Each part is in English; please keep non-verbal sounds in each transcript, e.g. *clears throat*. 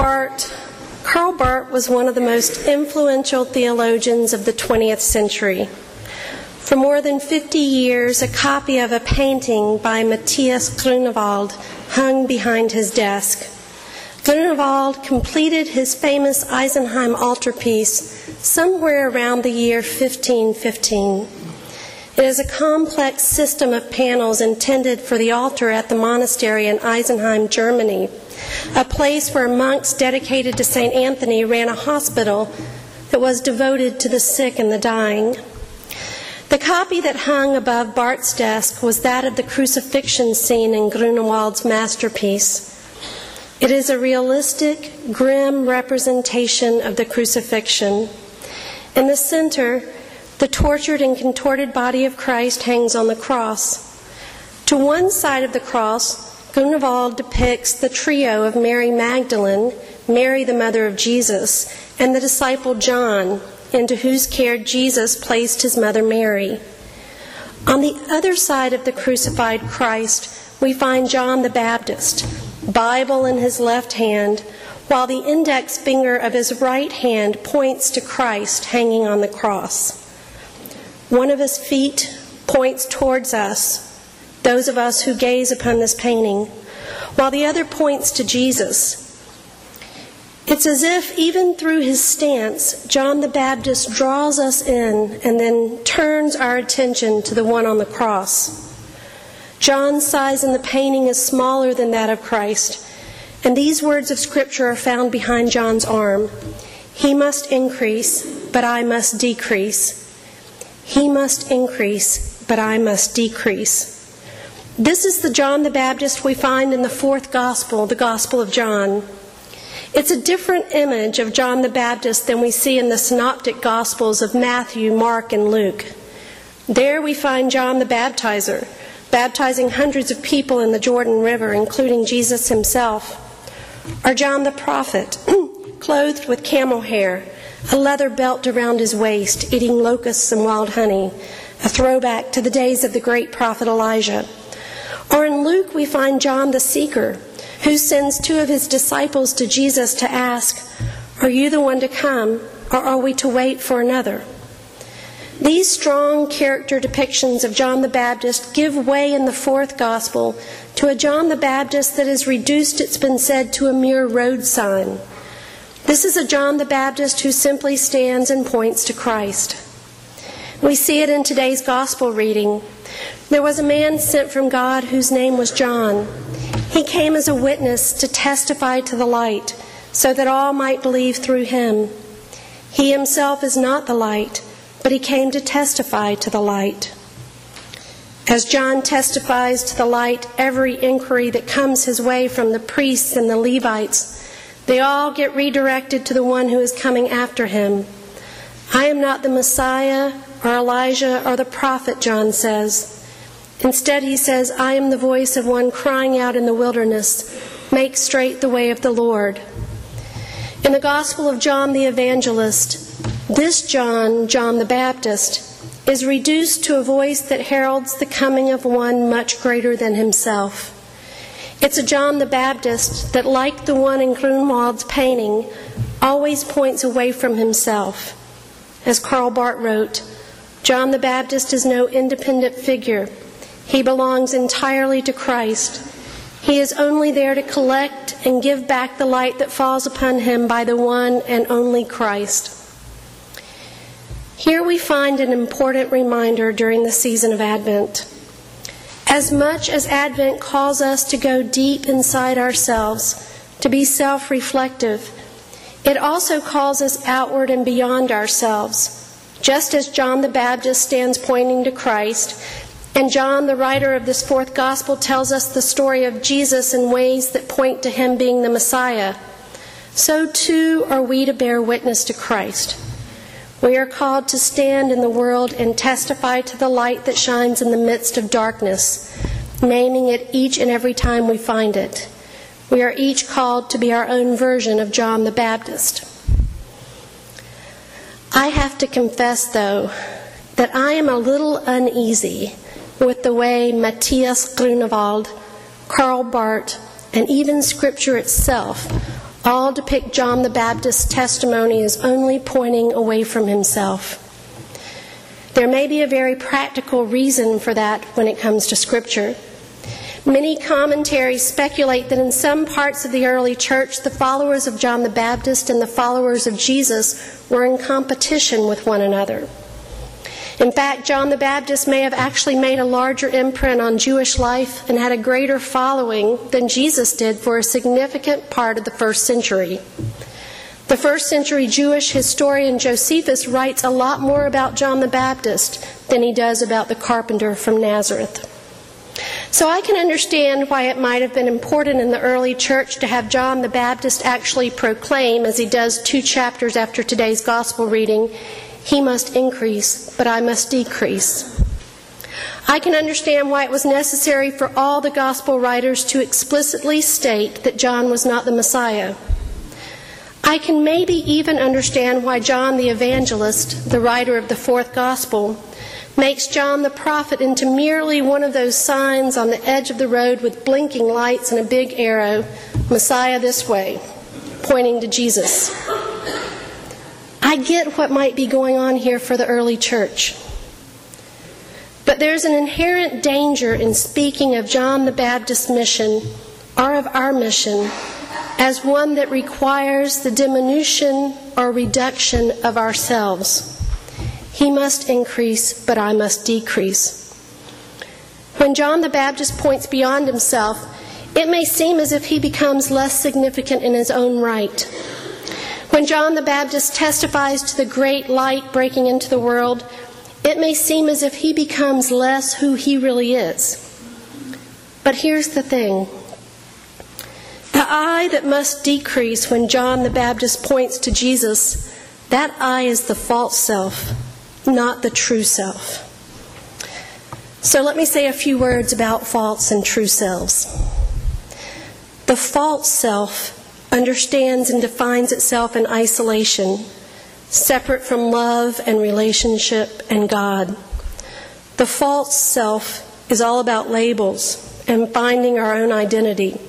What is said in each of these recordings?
Barth. Karl Barth was one of the most influential theologians of the 20th century. For more than 50 years, a copy of a painting by Matthias Grunewald hung behind his desk. Grunewald completed his famous Isenheim altarpiece somewhere around the year 1515. It is a complex system of panels intended for the altar at the monastery in Isenheim, Germany, a place where monks dedicated to St. Anthony ran a hospital that was devoted to the sick and the dying. The copy that hung above Barth's desk was that of the crucifixion scene in Grunewald's masterpiece. It is a realistic, grim representation of the crucifixion. In the center, the tortured and contorted body of Christ hangs on the cross. To one side of the cross, Grunewald depicts the trio of Mary Magdalene, Mary the mother of Jesus, and the disciple John, into whose care Jesus placed his mother Mary. On the other side of the crucified Christ, we find John the Baptist, Bible in his left hand, while the index finger of his right hand points to Christ hanging on the cross. One of his feet points towards us, those of us who gaze upon this painting, while the other points to Jesus. It's as if, even through his stance, John the Baptist draws us in and then turns our attention to the one on the cross. John's size in the painting is smaller than that of Christ, and these words of Scripture are found behind John's arm. He must increase, but I must decrease. He must increase, but I must decrease. This is the John the Baptist we find in the fourth gospel, the Gospel of John. It's a different image of John the Baptist than we see in the synoptic gospels of Matthew, Mark, and Luke. There we find John the Baptizer baptizing hundreds of people in the Jordan River, including Jesus himself, or John the prophet, *clears throat* clothed with camel hair, a leather belt around his waist, eating locusts and wild honey, a throwback to the days of the great prophet Elijah. Or in Luke, we find John the seeker, who sends two of his disciples to Jesus to ask, Are you the one to come, or are we to wait for another? These strong character depictions of John the Baptist give way in the fourth gospel to a John the Baptist that is reduced, it's been said, to a mere road sign. This is a John the Baptist who simply stands and points to Christ. We see it in today's gospel reading. There was a man sent from God whose name was John. He came as a witness to testify to the light, so that all might believe through him. He himself is not the light but he came to testify to the light. As John testifies to the light, every inquiry that comes his way from the priests and the Levites, they all get redirected to the one who is coming after him. I am not the Messiah or Elijah or the prophet, John says. Instead, he says, I am the voice of one crying out in the wilderness, Make straight the way of the Lord. In the Gospel of John the Evangelist, this John, John the Baptist, is reduced to a voice that heralds the coming of one much greater than himself. It's a John the Baptist that, like the one in Grunewald's painting, always points away from himself. As Karl Barth wrote, John the Baptist is no independent figure. He belongs entirely to Christ. He is only there to collect and give back the light that falls upon him by the one and only Christ. Here we find an important reminder during the season of Advent. As much as Advent calls us to go deep inside ourselves, to be self reflective, it also calls us outward and beyond ourselves. Just as John the Baptist stands pointing to Christ, and John, the writer of this fourth gospel, tells us the story of Jesus in ways that point to him being the Messiah, so too are we to bear witness to Christ. We are called to stand in the world and testify to the light that shines in the midst of darkness, naming it each and every time we find it. We are each called to be our own version of John the Baptist. I have to confess, though, that I am a little uneasy with the way Matthias Grunewald, Karl Barth, and even Scripture itself all depict John the Baptist's testimony as only pointing away from himself. There may be a very practical reason for that when it comes to Scripture. Many commentaries speculate that in some parts of the early church, the followers of John the Baptist and the followers of Jesus were in competition with one another. In fact, John the Baptist may have actually made a larger imprint on Jewish life and had a greater following than Jesus did for a significant part of the first century. The first century Jewish historian Josephus writes a lot more about John the Baptist than he does about the carpenter from Nazareth. So I can understand why it might have been important in the early church to have John the Baptist actually proclaim, as he does two chapters after today's gospel reading, he must increase, but I must decrease. I can understand why it was necessary for all the gospel writers to explicitly state that John was not the Messiah. I can maybe even understand why John the evangelist, the writer of the fourth gospel, makes John the prophet into merely one of those signs on the edge of the road with blinking lights and a big arrow, Messiah this way, pointing to Jesus. I get what might be going on here for the early church. But there's an inherent danger in speaking of John the Baptist's mission or of our mission as one that requires the diminution or reduction of ourselves. He must increase, but I must decrease. When John the Baptist points beyond himself, it may seem as if he becomes less significant in his own right when John the Baptist testifies to the great light breaking into the world, it may seem as if he becomes less who he really is. But here's the thing the I that must decrease when John the Baptist points to Jesus, that I is the false self, not the true self. So let me say a few words about false and true selves. The false self understands and defines itself in isolation, separate from love and relationship and God. The false self is all about labels and finding our own identity.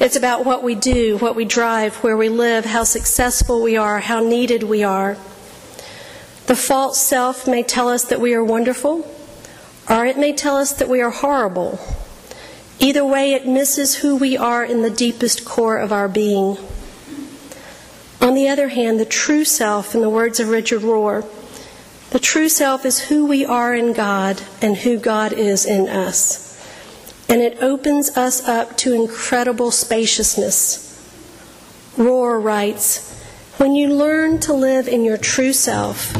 It's about what we do, what we drive, where we live, how successful we are, how needed we are. The false self may tell us that we are wonderful, or it may tell us that we are horrible Either way, it misses who we are in the deepest core of our being. On the other hand, the true self, in the words of Richard Rohr, the true self is who we are in God and who God is in us. And it opens us up to incredible spaciousness. Rohr writes When you learn to live in your true self,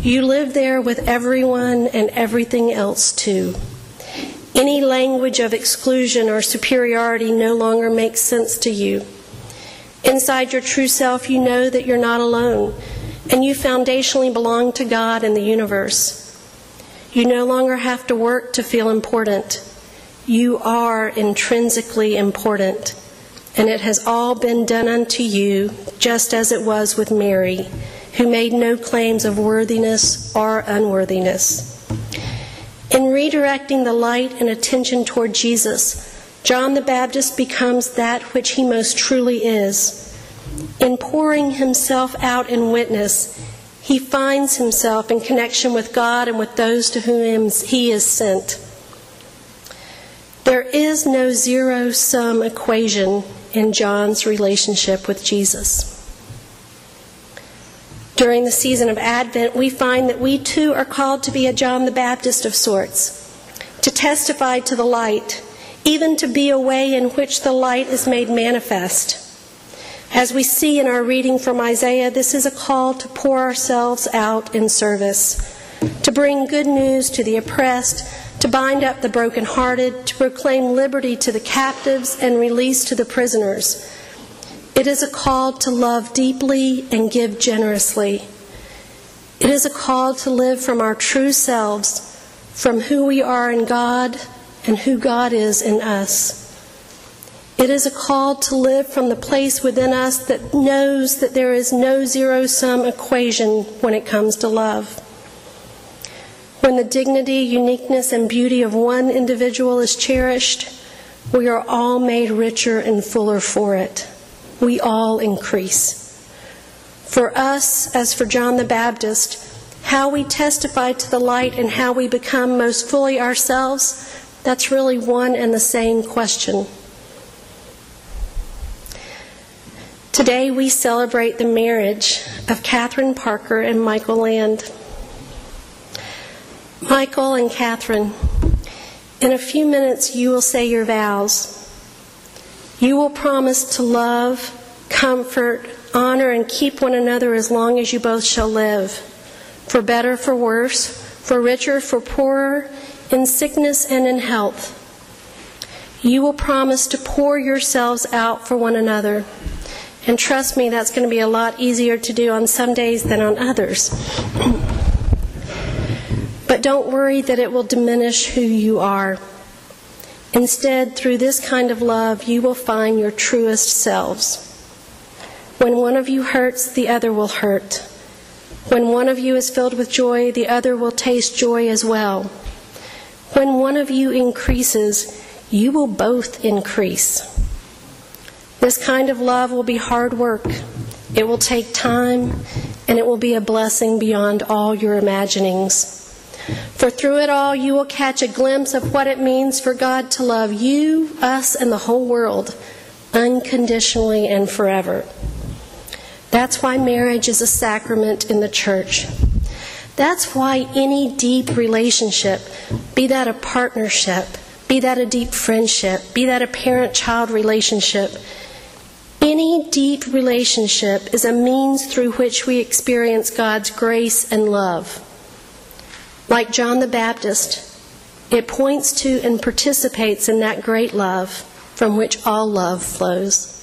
you live there with everyone and everything else too. Any language of exclusion or superiority no longer makes sense to you. Inside your true self, you know that you're not alone, and you foundationally belong to God and the universe. You no longer have to work to feel important. You are intrinsically important, and it has all been done unto you, just as it was with Mary, who made no claims of worthiness or unworthiness. In redirecting the light and attention toward Jesus, John the Baptist becomes that which he most truly is. In pouring himself out in witness, he finds himself in connection with God and with those to whom he is sent. There is no zero sum equation in John's relationship with Jesus. During the season of Advent, we find that we too are called to be a John the Baptist of sorts, to testify to the light, even to be a way in which the light is made manifest. As we see in our reading from Isaiah, this is a call to pour ourselves out in service, to bring good news to the oppressed, to bind up the brokenhearted, to proclaim liberty to the captives and release to the prisoners it is a call to love deeply and give generously. It is a call to live from our true selves, from who we are in God and who God is in us. It is a call to live from the place within us that knows that there is no zero sum equation when it comes to love. When the dignity, uniqueness, and beauty of one individual is cherished, we are all made richer and fuller for it. We all increase. For us, as for John the Baptist, how we testify to the light and how we become most fully ourselves, that's really one and the same question. Today we celebrate the marriage of Catherine Parker and Michael Land. Michael and Catherine, in a few minutes you will say your vows. You will promise to love, comfort, honor, and keep one another as long as you both shall live, for better, for worse, for richer, for poorer, in sickness and in health. You will promise to pour yourselves out for one another. And trust me, that's going to be a lot easier to do on some days than on others. but don't worry that it will diminish who you are. Instead, through this kind of love, you will find your truest selves. When one of you hurts, the other will hurt. When one of you is filled with joy, the other will taste joy as well. When one of you increases, you will both increase. This kind of love will be hard work. It will take time, and it will be a blessing beyond all your imaginings. For through it all, you will catch a glimpse of what it means for God to love you, us, and the whole world unconditionally and forever. That's why marriage is a sacrament in the church. That's why any deep relationship, be that a partnership, be that a deep friendship, be that a parent child relationship, any deep relationship is a means through which we experience God's grace and love. Like John the Baptist, it points to and participates in that great love from which all love flows.